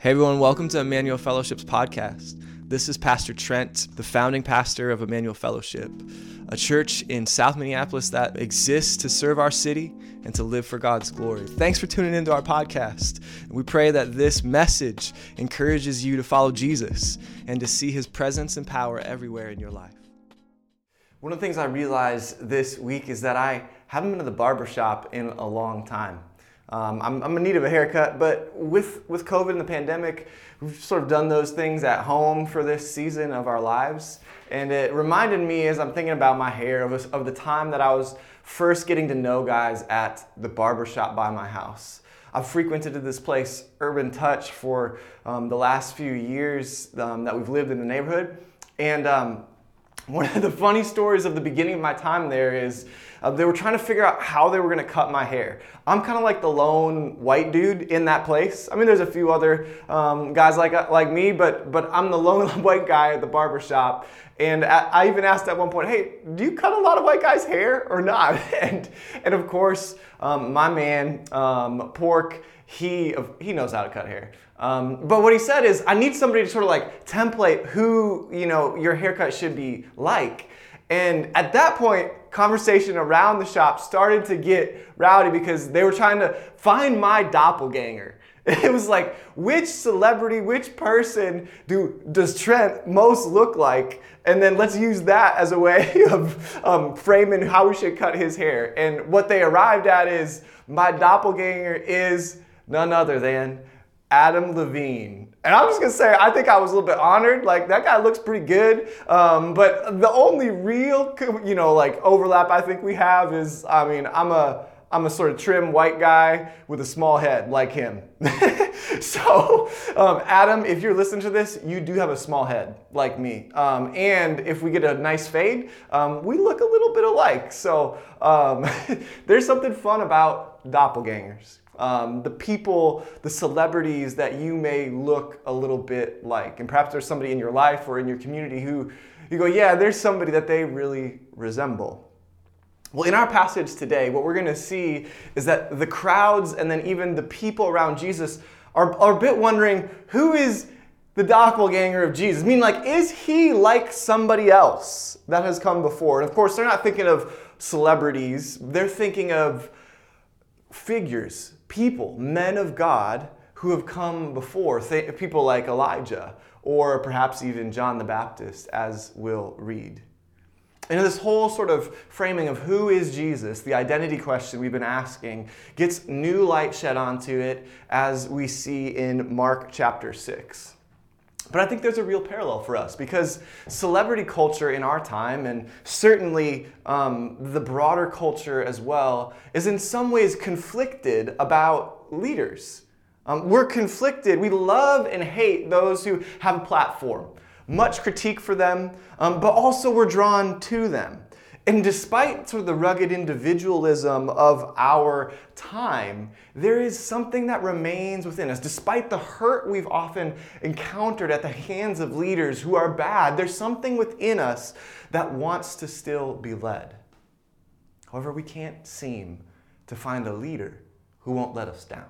Hey everyone, welcome to Emmanuel Fellowship's podcast. This is Pastor Trent, the founding pastor of Emmanuel Fellowship, a church in South Minneapolis that exists to serve our city and to live for God's glory. Thanks for tuning into our podcast. We pray that this message encourages you to follow Jesus and to see his presence and power everywhere in your life. One of the things I realized this week is that I haven't been to the barbershop in a long time. Um, I'm, I'm in need of a haircut, but with, with COVID and the pandemic, we've sort of done those things at home for this season of our lives. And it reminded me as I'm thinking about my hair of, of the time that I was first getting to know guys at the barbershop by my house. I've frequented this place, Urban Touch, for um, the last few years um, that we've lived in the neighborhood. And um, one of the funny stories of the beginning of my time there is uh, they were trying to figure out how they were going to cut my hair. I'm kind of like the lone white dude in that place. I mean, there's a few other um, guys like uh, like me, but but I'm the lone white guy at the barber shop. And I even asked at one point, "Hey, do you cut a lot of white guys' hair or not?" And and of course, um, my man um, Pork, he he knows how to cut hair. Um, but what he said is, I need somebody to sort of like template who you know your haircut should be like. And at that point, conversation around the shop started to get rowdy because they were trying to find my doppelganger. It was like, which celebrity, which person do does Trent most look like? And then let's use that as a way of um, framing how we should cut his hair. And what they arrived at is my doppelganger is none other than Adam Levine. And I'm just gonna say, I think I was a little bit honored. Like that guy looks pretty good. Um, but the only real, you know, like overlap I think we have is, I mean, I'm a, I'm a sort of trim white guy with a small head like him. so, um, Adam, if you're listening to this, you do have a small head like me. Um, and if we get a nice fade, um, we look a little bit alike. So, um, there's something fun about doppelgangers um, the people, the celebrities that you may look a little bit like. And perhaps there's somebody in your life or in your community who you go, yeah, there's somebody that they really resemble. Well, in our passage today, what we're going to see is that the crowds and then even the people around Jesus are, are a bit wondering who is the doppelganger of Jesus? I mean, like, is he like somebody else that has come before? And of course, they're not thinking of celebrities, they're thinking of figures, people, men of God who have come before, people like Elijah or perhaps even John the Baptist, as we'll read. And this whole sort of framing of who is Jesus, the identity question we've been asking, gets new light shed onto it as we see in Mark chapter 6. But I think there's a real parallel for us because celebrity culture in our time, and certainly um, the broader culture as well, is in some ways conflicted about leaders. Um, we're conflicted. We love and hate those who have a platform. Much critique for them, um, but also we're drawn to them. And despite sort of the rugged individualism of our time, there is something that remains within us. Despite the hurt we've often encountered at the hands of leaders who are bad, there's something within us that wants to still be led. However, we can't seem to find a leader who won't let us down.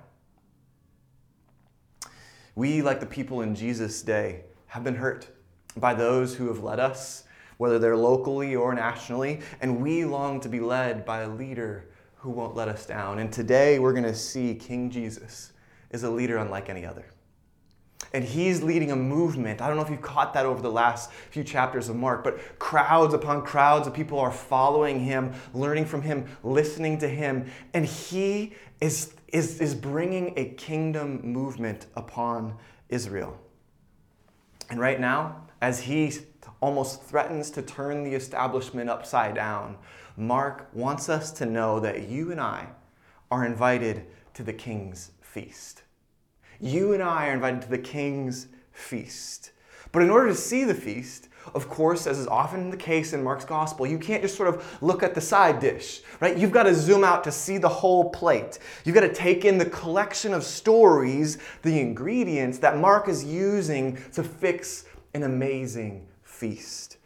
We, like the people in Jesus' day, have been hurt by those who have led us whether they're locally or nationally, and we long to be led by a leader who won't let us down. And today we're going to see King Jesus is a leader unlike any other. And he's leading a movement. I don't know if you've caught that over the last few chapters of Mark, but crowds upon crowds of people are following him, learning from him, listening to him. And he is, is, is bringing a kingdom movement upon Israel. And right now, as he almost threatens to turn the establishment upside down, Mark wants us to know that you and I are invited to the king's feast. You and I are invited to the king's feast. But in order to see the feast, of course, as is often the case in Mark's gospel, you can't just sort of look at the side dish, right? You've got to zoom out to see the whole plate. You've got to take in the collection of stories, the ingredients that Mark is using to fix an amazing feast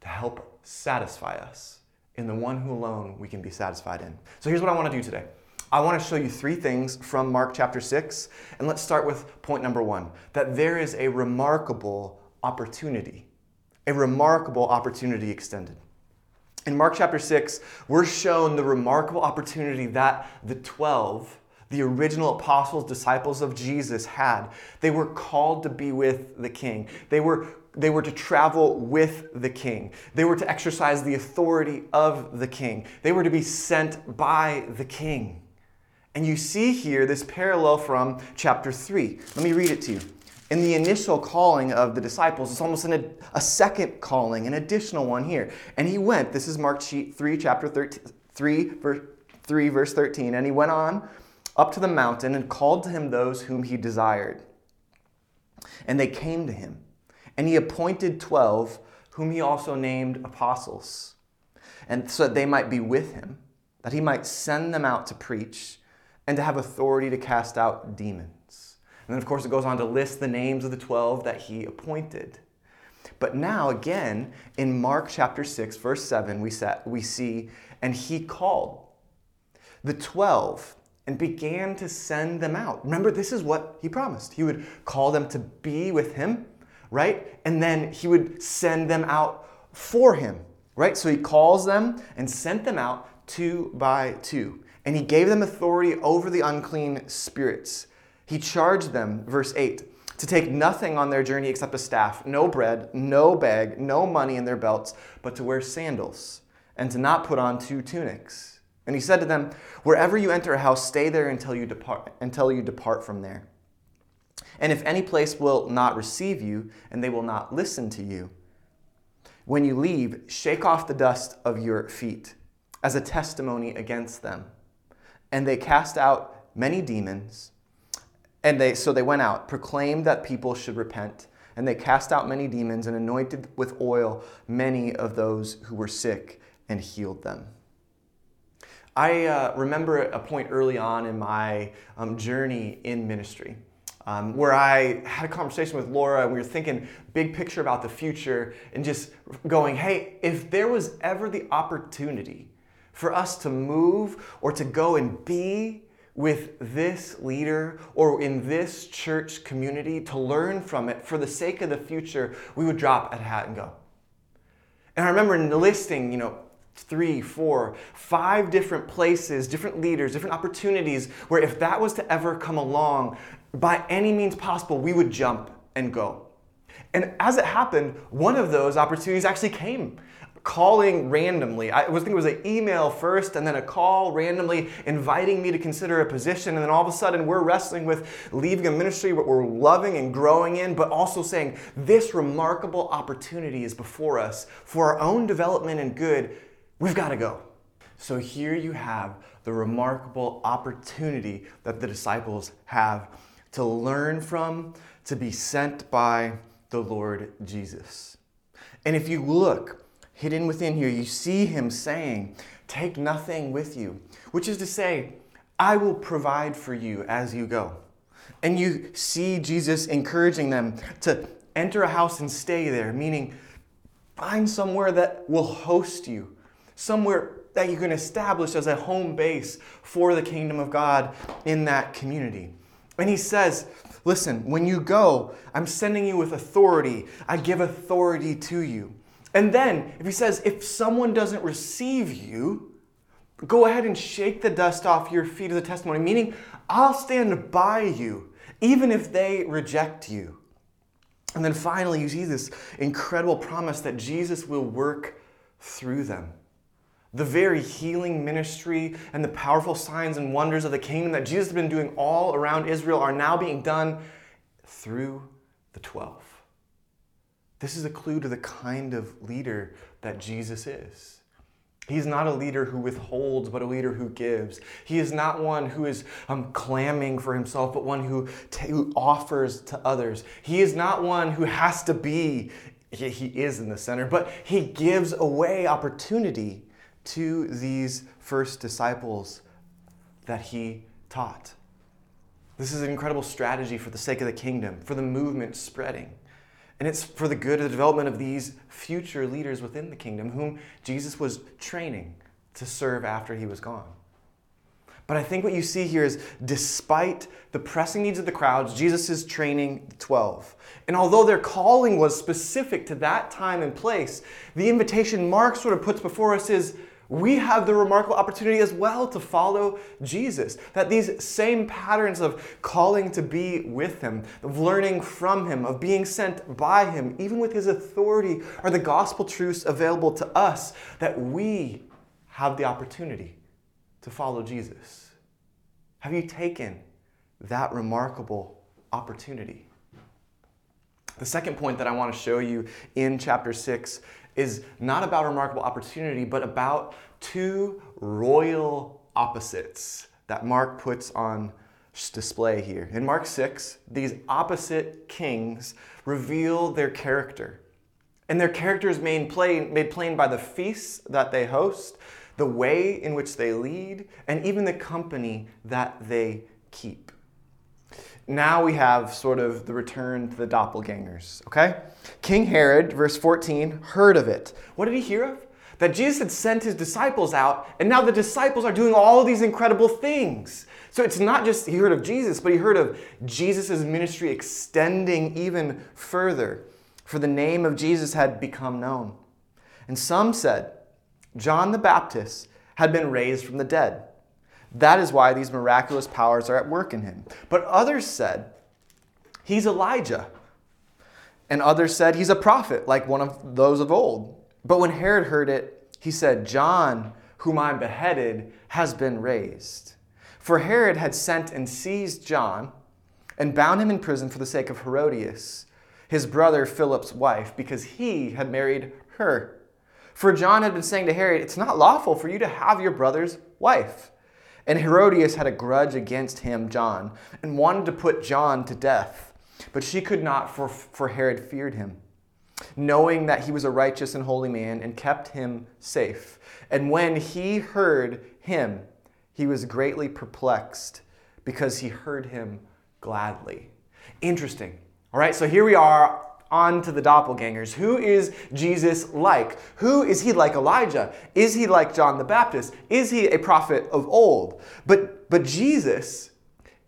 to help satisfy us in the one who alone we can be satisfied in. So here's what I want to do today. I want to show you three things from Mark chapter 6. And let's start with point number one that there is a remarkable opportunity, a remarkable opportunity extended. In Mark chapter 6, we're shown the remarkable opportunity that the 12, the original apostles, disciples of Jesus, had. They were called to be with the king. They were, they were to travel with the king. They were to exercise the authority of the king. They were to be sent by the king. And you see here this parallel from chapter 3. Let me read it to you in the initial calling of the disciples, it's almost an, a second calling, an additional one here. And he went, this is Mark 3, chapter 13, 3, verse, 3, verse 13. And he went on up to the mountain and called to him those whom he desired. And they came to him. And he appointed 12, whom he also named apostles, and so that they might be with him, that he might send them out to preach and to have authority to cast out demons. And then, of course, it goes on to list the names of the 12 that he appointed. But now, again, in Mark chapter 6, verse 7, we, set, we see, and he called the 12 and began to send them out. Remember, this is what he promised. He would call them to be with him, right? And then he would send them out for him, right? So he calls them and sent them out two by two. And he gave them authority over the unclean spirits. He charged them, verse 8, to take nothing on their journey except a staff, no bread, no bag, no money in their belts, but to wear sandals, and to not put on two tunics. And he said to them, Wherever you enter a house, stay there until you depart, until you depart from there. And if any place will not receive you, and they will not listen to you, when you leave, shake off the dust of your feet as a testimony against them. And they cast out many demons and they, so they went out, proclaimed that people should repent, and they cast out many demons and anointed with oil many of those who were sick and healed them. I uh, remember a point early on in my um, journey in ministry. Um, where I had a conversation with Laura and we were thinking big picture about the future and just going, hey, if there was ever the opportunity for us to move or to go and be with this leader or in this church community to learn from it for the sake of the future, we would drop a hat and go. And I remember listing, you know, three, four, five different places, different leaders, different opportunities where if that was to ever come along, by any means possible, we would jump and go. And as it happened, one of those opportunities actually came calling randomly. I was thinking it was an email first and then a call randomly inviting me to consider a position. And then all of a sudden we're wrestling with leaving a ministry what we're loving and growing in, but also saying this remarkable opportunity is before us for our own development and good. We've got to go. So here you have the remarkable opportunity that the disciples have to learn from, to be sent by the Lord Jesus. And if you look, hidden within here, you see him saying, Take nothing with you, which is to say, I will provide for you as you go. And you see Jesus encouraging them to enter a house and stay there, meaning find somewhere that will host you, somewhere that you can establish as a home base for the kingdom of God in that community. And he says, Listen, when you go, I'm sending you with authority. I give authority to you. And then, if he says, if someone doesn't receive you, go ahead and shake the dust off your feet as a testimony, meaning I'll stand by you, even if they reject you. And then finally, you see this incredible promise that Jesus will work through them. The very healing ministry and the powerful signs and wonders of the kingdom that Jesus has been doing all around Israel are now being done through the 12. This is a clue to the kind of leader that Jesus is. He's not a leader who withholds, but a leader who gives. He is not one who is um, clamming for himself, but one who, t- who offers to others. He is not one who has to be, he, he is in the center, but he gives away opportunity to these first disciples that he taught. This is an incredible strategy for the sake of the kingdom, for the movement spreading. And it's for the good of the development of these future leaders within the kingdom, whom Jesus was training to serve after he was gone. But I think what you see here is despite the pressing needs of the crowds, Jesus is training the 12. And although their calling was specific to that time and place, the invitation Mark sort of puts before us is we have the remarkable opportunity as well to follow Jesus. That these same patterns of calling to be with Him, of learning from Him, of being sent by Him, even with His authority, are the gospel truths available to us that we have the opportunity to follow Jesus. Have you taken that remarkable opportunity? The second point that I want to show you in chapter 6 is not about remarkable opportunity, but about two royal opposites that Mark puts on display here. In Mark 6, these opposite kings reveal their character. And their character is made plain, made plain by the feasts that they host, the way in which they lead, and even the company that they keep now we have sort of the return to the doppelgangers, okay? King Herod, verse 14, heard of it. What did he hear of? That Jesus had sent his disciples out, and now the disciples are doing all these incredible things. So it's not just he heard of Jesus, but he heard of Jesus' ministry extending even further, for the name of Jesus had become known. And some said, John the Baptist had been raised from the dead. That is why these miraculous powers are at work in him. But others said, He's Elijah. And others said, He's a prophet, like one of those of old. But when Herod heard it, he said, John, whom I beheaded, has been raised. For Herod had sent and seized John and bound him in prison for the sake of Herodias, his brother Philip's wife, because he had married her. For John had been saying to Herod, It's not lawful for you to have your brother's wife. And Herodias had a grudge against him, John, and wanted to put John to death. But she could not, for, for Herod feared him, knowing that he was a righteous and holy man, and kept him safe. And when he heard him, he was greatly perplexed because he heard him gladly. Interesting. All right, so here we are on to the doppelgangers. Who is Jesus like? Who is he like Elijah? Is he like John the Baptist? Is he a prophet of old? But but Jesus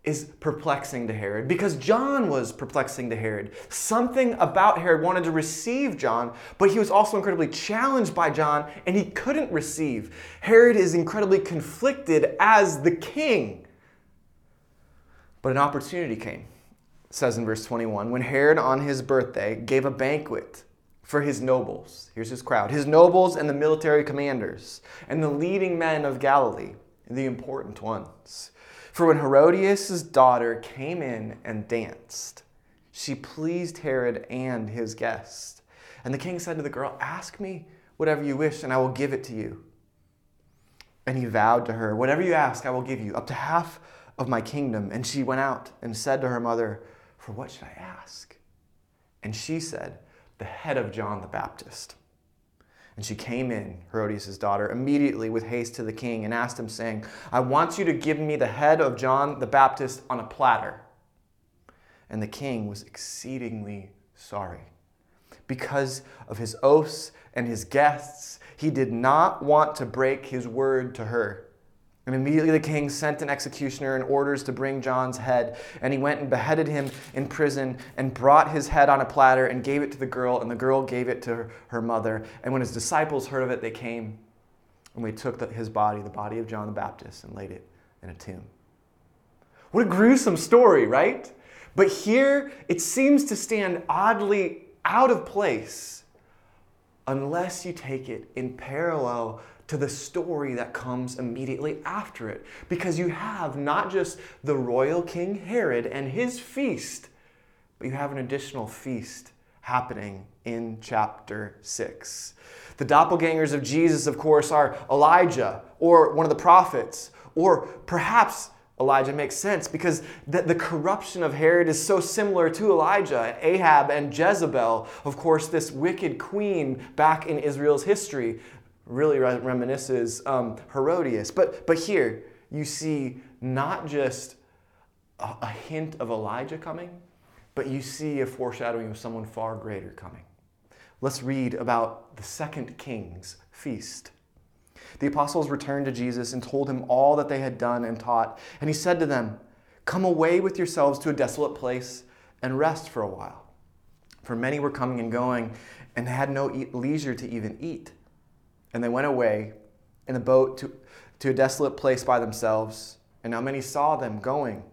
is perplexing to Herod because John was perplexing to Herod. Something about Herod wanted to receive John, but he was also incredibly challenged by John and he couldn't receive. Herod is incredibly conflicted as the king. But an opportunity came says in verse 21 when Herod on his birthday gave a banquet for his nobles. Here's his crowd his nobles and the military commanders, and the leading men of Galilee, the important ones. For when Herodias' daughter came in and danced, she pleased Herod and his guests. And the king said to the girl, Ask me whatever you wish, and I will give it to you. And he vowed to her, Whatever you ask, I will give you, up to half of my kingdom. And she went out and said to her mother, for what should I ask? And she said, The head of John the Baptist. And she came in, Herodias' daughter, immediately with haste to the king and asked him, saying, I want you to give me the head of John the Baptist on a platter. And the king was exceedingly sorry. Because of his oaths and his guests, he did not want to break his word to her. And immediately the king sent an executioner and orders to bring John's head. And he went and beheaded him in prison and brought his head on a platter and gave it to the girl, and the girl gave it to her mother. And when his disciples heard of it, they came and they took the, his body, the body of John the Baptist, and laid it in a tomb. What a gruesome story, right? But here it seems to stand oddly out of place unless you take it in parallel to the story that comes immediately after it. Because you have not just the royal king Herod and his feast, but you have an additional feast happening in chapter 6. The doppelgangers of Jesus, of course, are Elijah or one of the prophets, or perhaps Elijah makes sense because the, the, corruption of Herod is so similar to Elijah, Ahab, and Jezebel. Of course, this wicked queen back in Israel's history really reminisces um, Herodias. But, but here, you see not just a, a hint of Elijah coming, but you see a foreshadowing of someone far greater coming. Let's read about the second king's feast. The apostles returned to Jesus and told him all that they had done and taught. And he said to them, Come away with yourselves to a desolate place and rest for a while. For many were coming and going and had no leisure to even eat. And they went away in a boat to, to a desolate place by themselves. And now many saw them going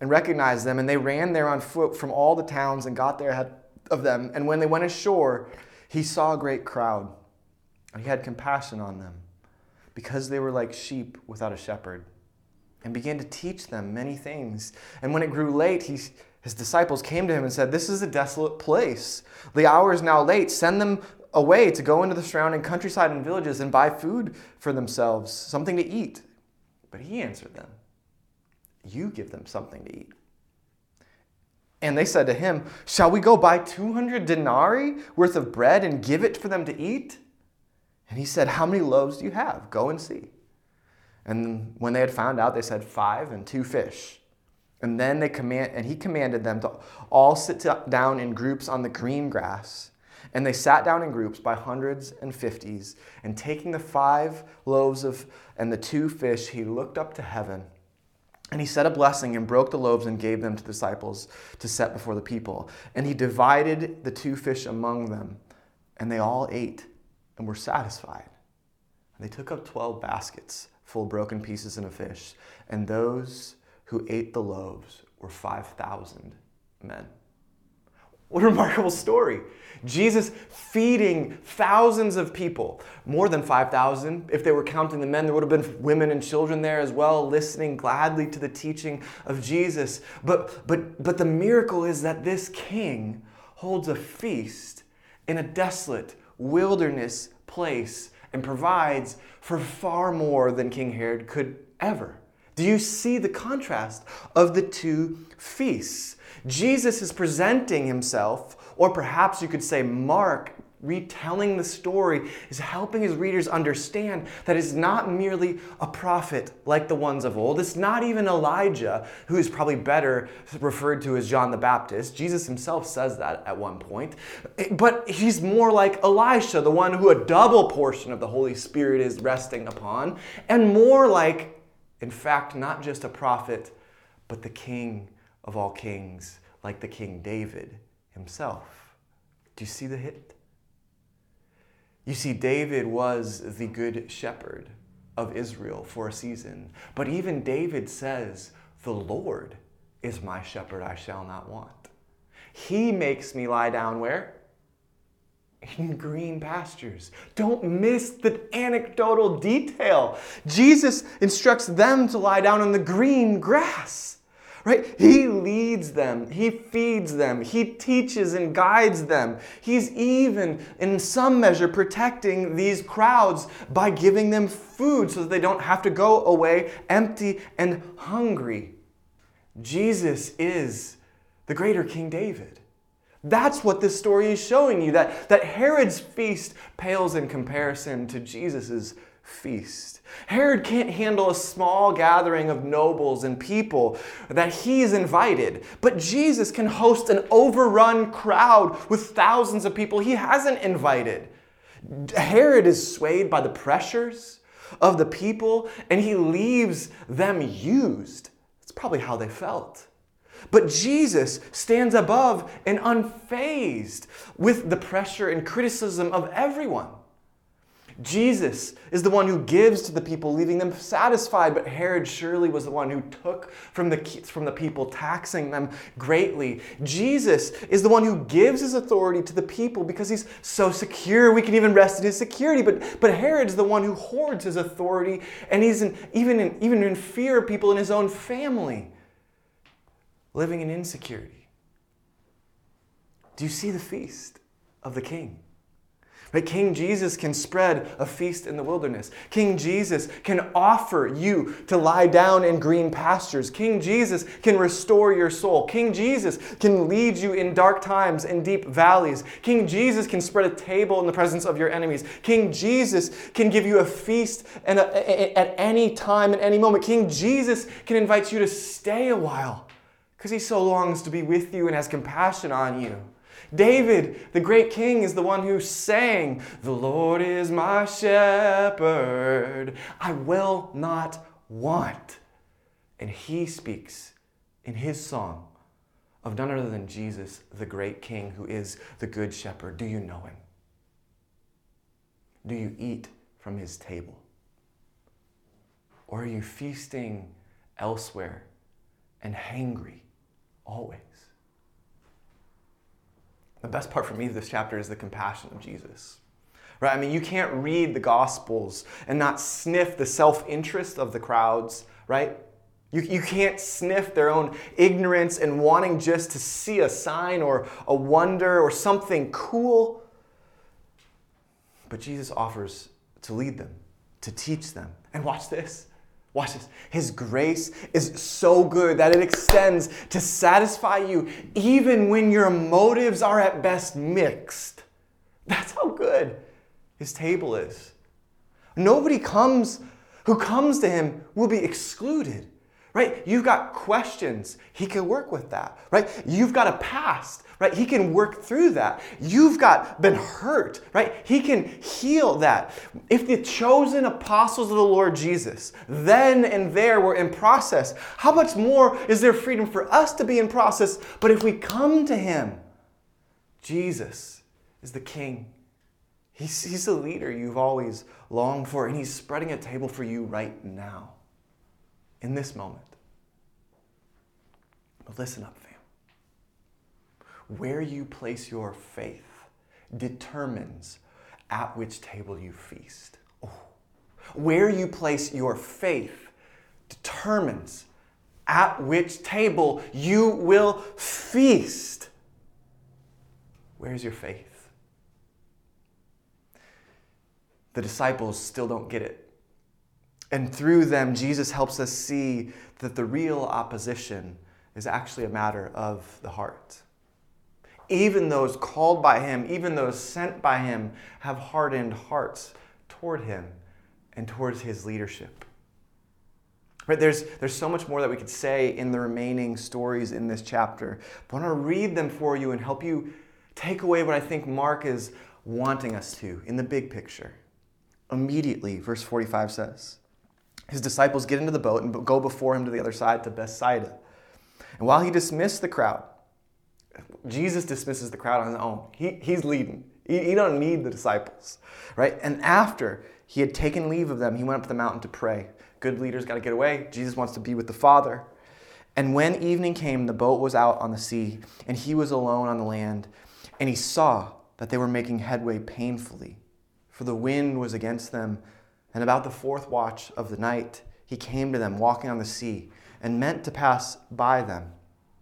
and recognized them, and they ran there on foot from all the towns and got there ahead of them. And when they went ashore, he saw a great crowd. And he had compassion on them because they were like sheep without a shepherd, and began to teach them many things. And when it grew late, he, his disciples came to him and said, This is a desolate place. The hour is now late. Send them away to go into the surrounding countryside and villages and buy food for themselves, something to eat. But he answered them, You give them something to eat. And they said to him, Shall we go buy 200 denarii worth of bread and give it for them to eat? And he said, How many loaves do you have? Go and see. And when they had found out, they said, Five and two fish. And then they command, and he commanded them to all sit down in groups on the green grass. And they sat down in groups by hundreds and fifties. And taking the five loaves of and the two fish, he looked up to heaven. And he said a blessing and broke the loaves and gave them to the disciples to set before the people. And he divided the two fish among them. And they all ate and were satisfied. And they took up 12 baskets full of broken pieces and a fish, and those who ate the loaves were 5,000 men. What a remarkable story. Jesus feeding thousands of people, more than 5,000. If they were counting the men, there would have been women and children there as well, listening gladly to the teaching of Jesus. But, but, but the miracle is that this king holds a feast in a desolate, wilderness place and provides for far more than King Herod could ever. Do you see the contrast of the two feasts? Jesus is presenting himself, or perhaps you could say Mark retelling the story is helping his readers understand that it's not merely a prophet like the ones of old. It's not even Elijah, who is probably better referred to as John the Baptist. Jesus himself says that at one point. But he's more like Elisha, the one who a double portion of the Holy Spirit is resting upon, and more like, in fact, not just a prophet, but the king of all kings, like the King David himself. Do you see the hit? You see, David was the good shepherd of Israel for a season. But even David says, The Lord is my shepherd, I shall not want. He makes me lie down where? In green pastures. Don't miss the anecdotal detail. Jesus instructs them to lie down on the green grass right? He leads them, He feeds them, He teaches and guides them. He's even, in some measure, protecting these crowds by giving them food so that they don't have to go away empty and hungry. Jesus is the greater King David. That's what this story is showing you that, that Herod's feast pales in comparison to Jesus' feast. Herod can't handle a small gathering of nobles and people that he's invited, but Jesus can host an overrun crowd with thousands of people he hasn't invited. Herod is swayed by the pressures of the people and he leaves them used. That's probably how they felt. But Jesus stands above and unfazed with the pressure and criticism of everyone. Jesus is the one who gives to the people, leaving them satisfied, but Herod surely was the one who took from the, from the people, taxing them greatly. Jesus is the one who gives his authority to the people because he's so secure, we can even rest in his security. But, but Herod's the one who hoards his authority, and he's in, even, in, even in fear of people in his own family, living in insecurity. Do you see the feast of the king? But King Jesus can spread a feast in the wilderness. King Jesus can offer you to lie down in green pastures. King Jesus can restore your soul. King Jesus can lead you in dark times and deep valleys. King Jesus can spread a table in the presence of your enemies. King Jesus can give you a feast a, a, at any time, at any moment. King Jesus can invite you to stay a while because he so longs to be with you and has compassion on you. David, the great king, is the one who sang, The Lord is my shepherd, I will not want. And he speaks in his song of none other than Jesus, the great king who is the good shepherd. Do you know him? Do you eat from his table? Or are you feasting elsewhere and hangry always? The best part for me of this chapter is the compassion of Jesus. Right? I mean, you can't read the Gospels and not sniff the self interest of the crowds, right? You, you can't sniff their own ignorance and wanting just to see a sign or a wonder or something cool. But Jesus offers to lead them, to teach them. And watch this. Watch this. His grace is so good that it extends to satisfy you even when your motives are at best mixed. That's how good his table is. Nobody comes who comes to him will be excluded right? You've got questions. He can work with that, right? You've got a past, right? He can work through that. You've got been hurt, right? He can heal that. If the chosen apostles of the Lord Jesus then and there were in process, how much more is there freedom for us to be in process? But if we come to Him, Jesus is the King. He's, he's the leader you've always longed for, and He's spreading a table for you right now in this moment. But listen up, fam. Where you place your faith determines at which table you feast. Oh. Where you place your faith determines at which table you will feast. Where's your faith? The disciples still don't get it. And through them, Jesus helps us see that the real opposition is actually a matter of the heart. Even those called by Him, even those sent by Him, have hardened hearts toward Him and towards His leadership. Right, there's, there's so much more that we could say in the remaining stories in this chapter. But I want to read them for you and help you take away what I think Mark is wanting us to in the big picture. Immediately, verse 45 says, his disciples get into the boat and go before him to the other side to Bethsaida. And while he dismissed the crowd, Jesus dismisses the crowd on his own. He, he's leading. He, he don't need the disciples, right? And after he had taken leave of them, he went up the mountain to pray. Good leaders got to get away. Jesus wants to be with the Father. And when evening came, the boat was out on the sea, and he was alone on the land. And he saw that they were making headway painfully, for the wind was against them and about the fourth watch of the night, he came to them walking on the sea and meant to pass by them.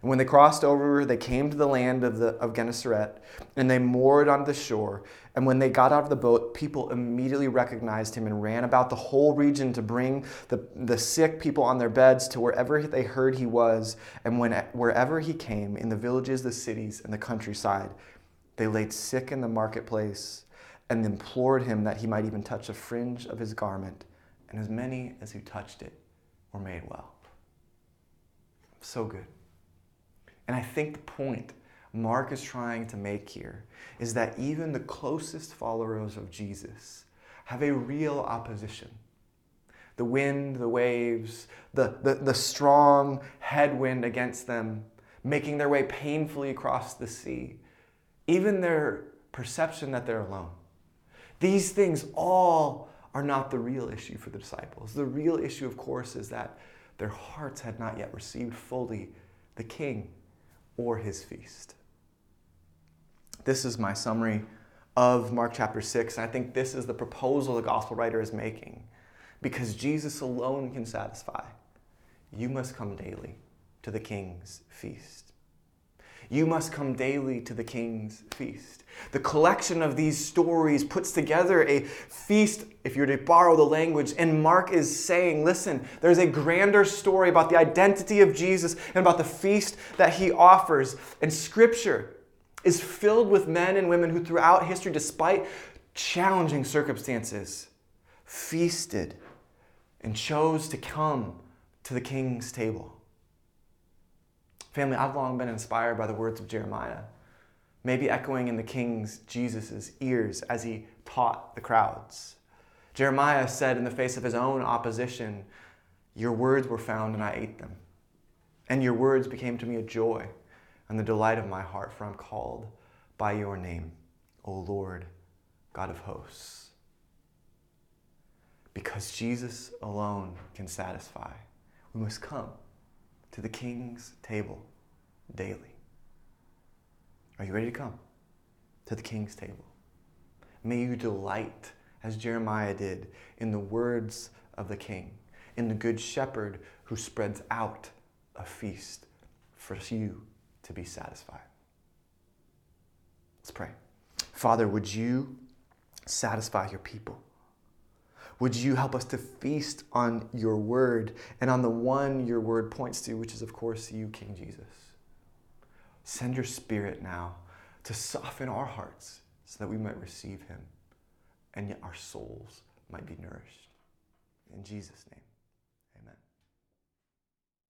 And when they crossed over, they came to the land of, the, of Gennesaret, and they moored on the shore. And when they got out of the boat, people immediately recognized him and ran about the whole region to bring the, the sick people on their beds to wherever they heard he was. And when, wherever he came, in the villages, the cities, and the countryside, they laid sick in the marketplace and implored him that he might even touch a fringe of his garment and as many as who touched it were made well. So good. And I think the point Mark is trying to make here is that even the closest followers of Jesus have a real opposition. The wind, the waves, the, the, the strong headwind against them, making their way painfully across the sea, even their perception that they're alone. These things all are not the real issue for the disciples. The real issue, of course, is that their hearts had not yet received fully the king or his feast. This is my summary of Mark chapter 6. And I think this is the proposal the gospel writer is making. Because Jesus alone can satisfy, you must come daily to the king's feast. You must come daily to the king's feast. The collection of these stories puts together a feast, if you're to borrow the language. And Mark is saying, listen, there's a grander story about the identity of Jesus and about the feast that he offers. And scripture is filled with men and women who, throughout history, despite challenging circumstances, feasted and chose to come to the king's table. Family, I've long been inspired by the words of Jeremiah, maybe echoing in the king's Jesus' ears as he taught the crowds. Jeremiah said in the face of his own opposition, Your words were found and I ate them. And your words became to me a joy and the delight of my heart, for I'm called by your name, O Lord, God of hosts. Because Jesus alone can satisfy, we must come to the king's table daily. Are you ready to come to the king's table? May you delight, as Jeremiah did, in the words of the king, in the good shepherd who spreads out a feast for you to be satisfied. Let's pray. Father, would you satisfy your people? Would you help us to feast on your word and on the one your word points to, which is, of course, you, King Jesus? Send your spirit now to soften our hearts so that we might receive him and yet our souls might be nourished. In Jesus' name.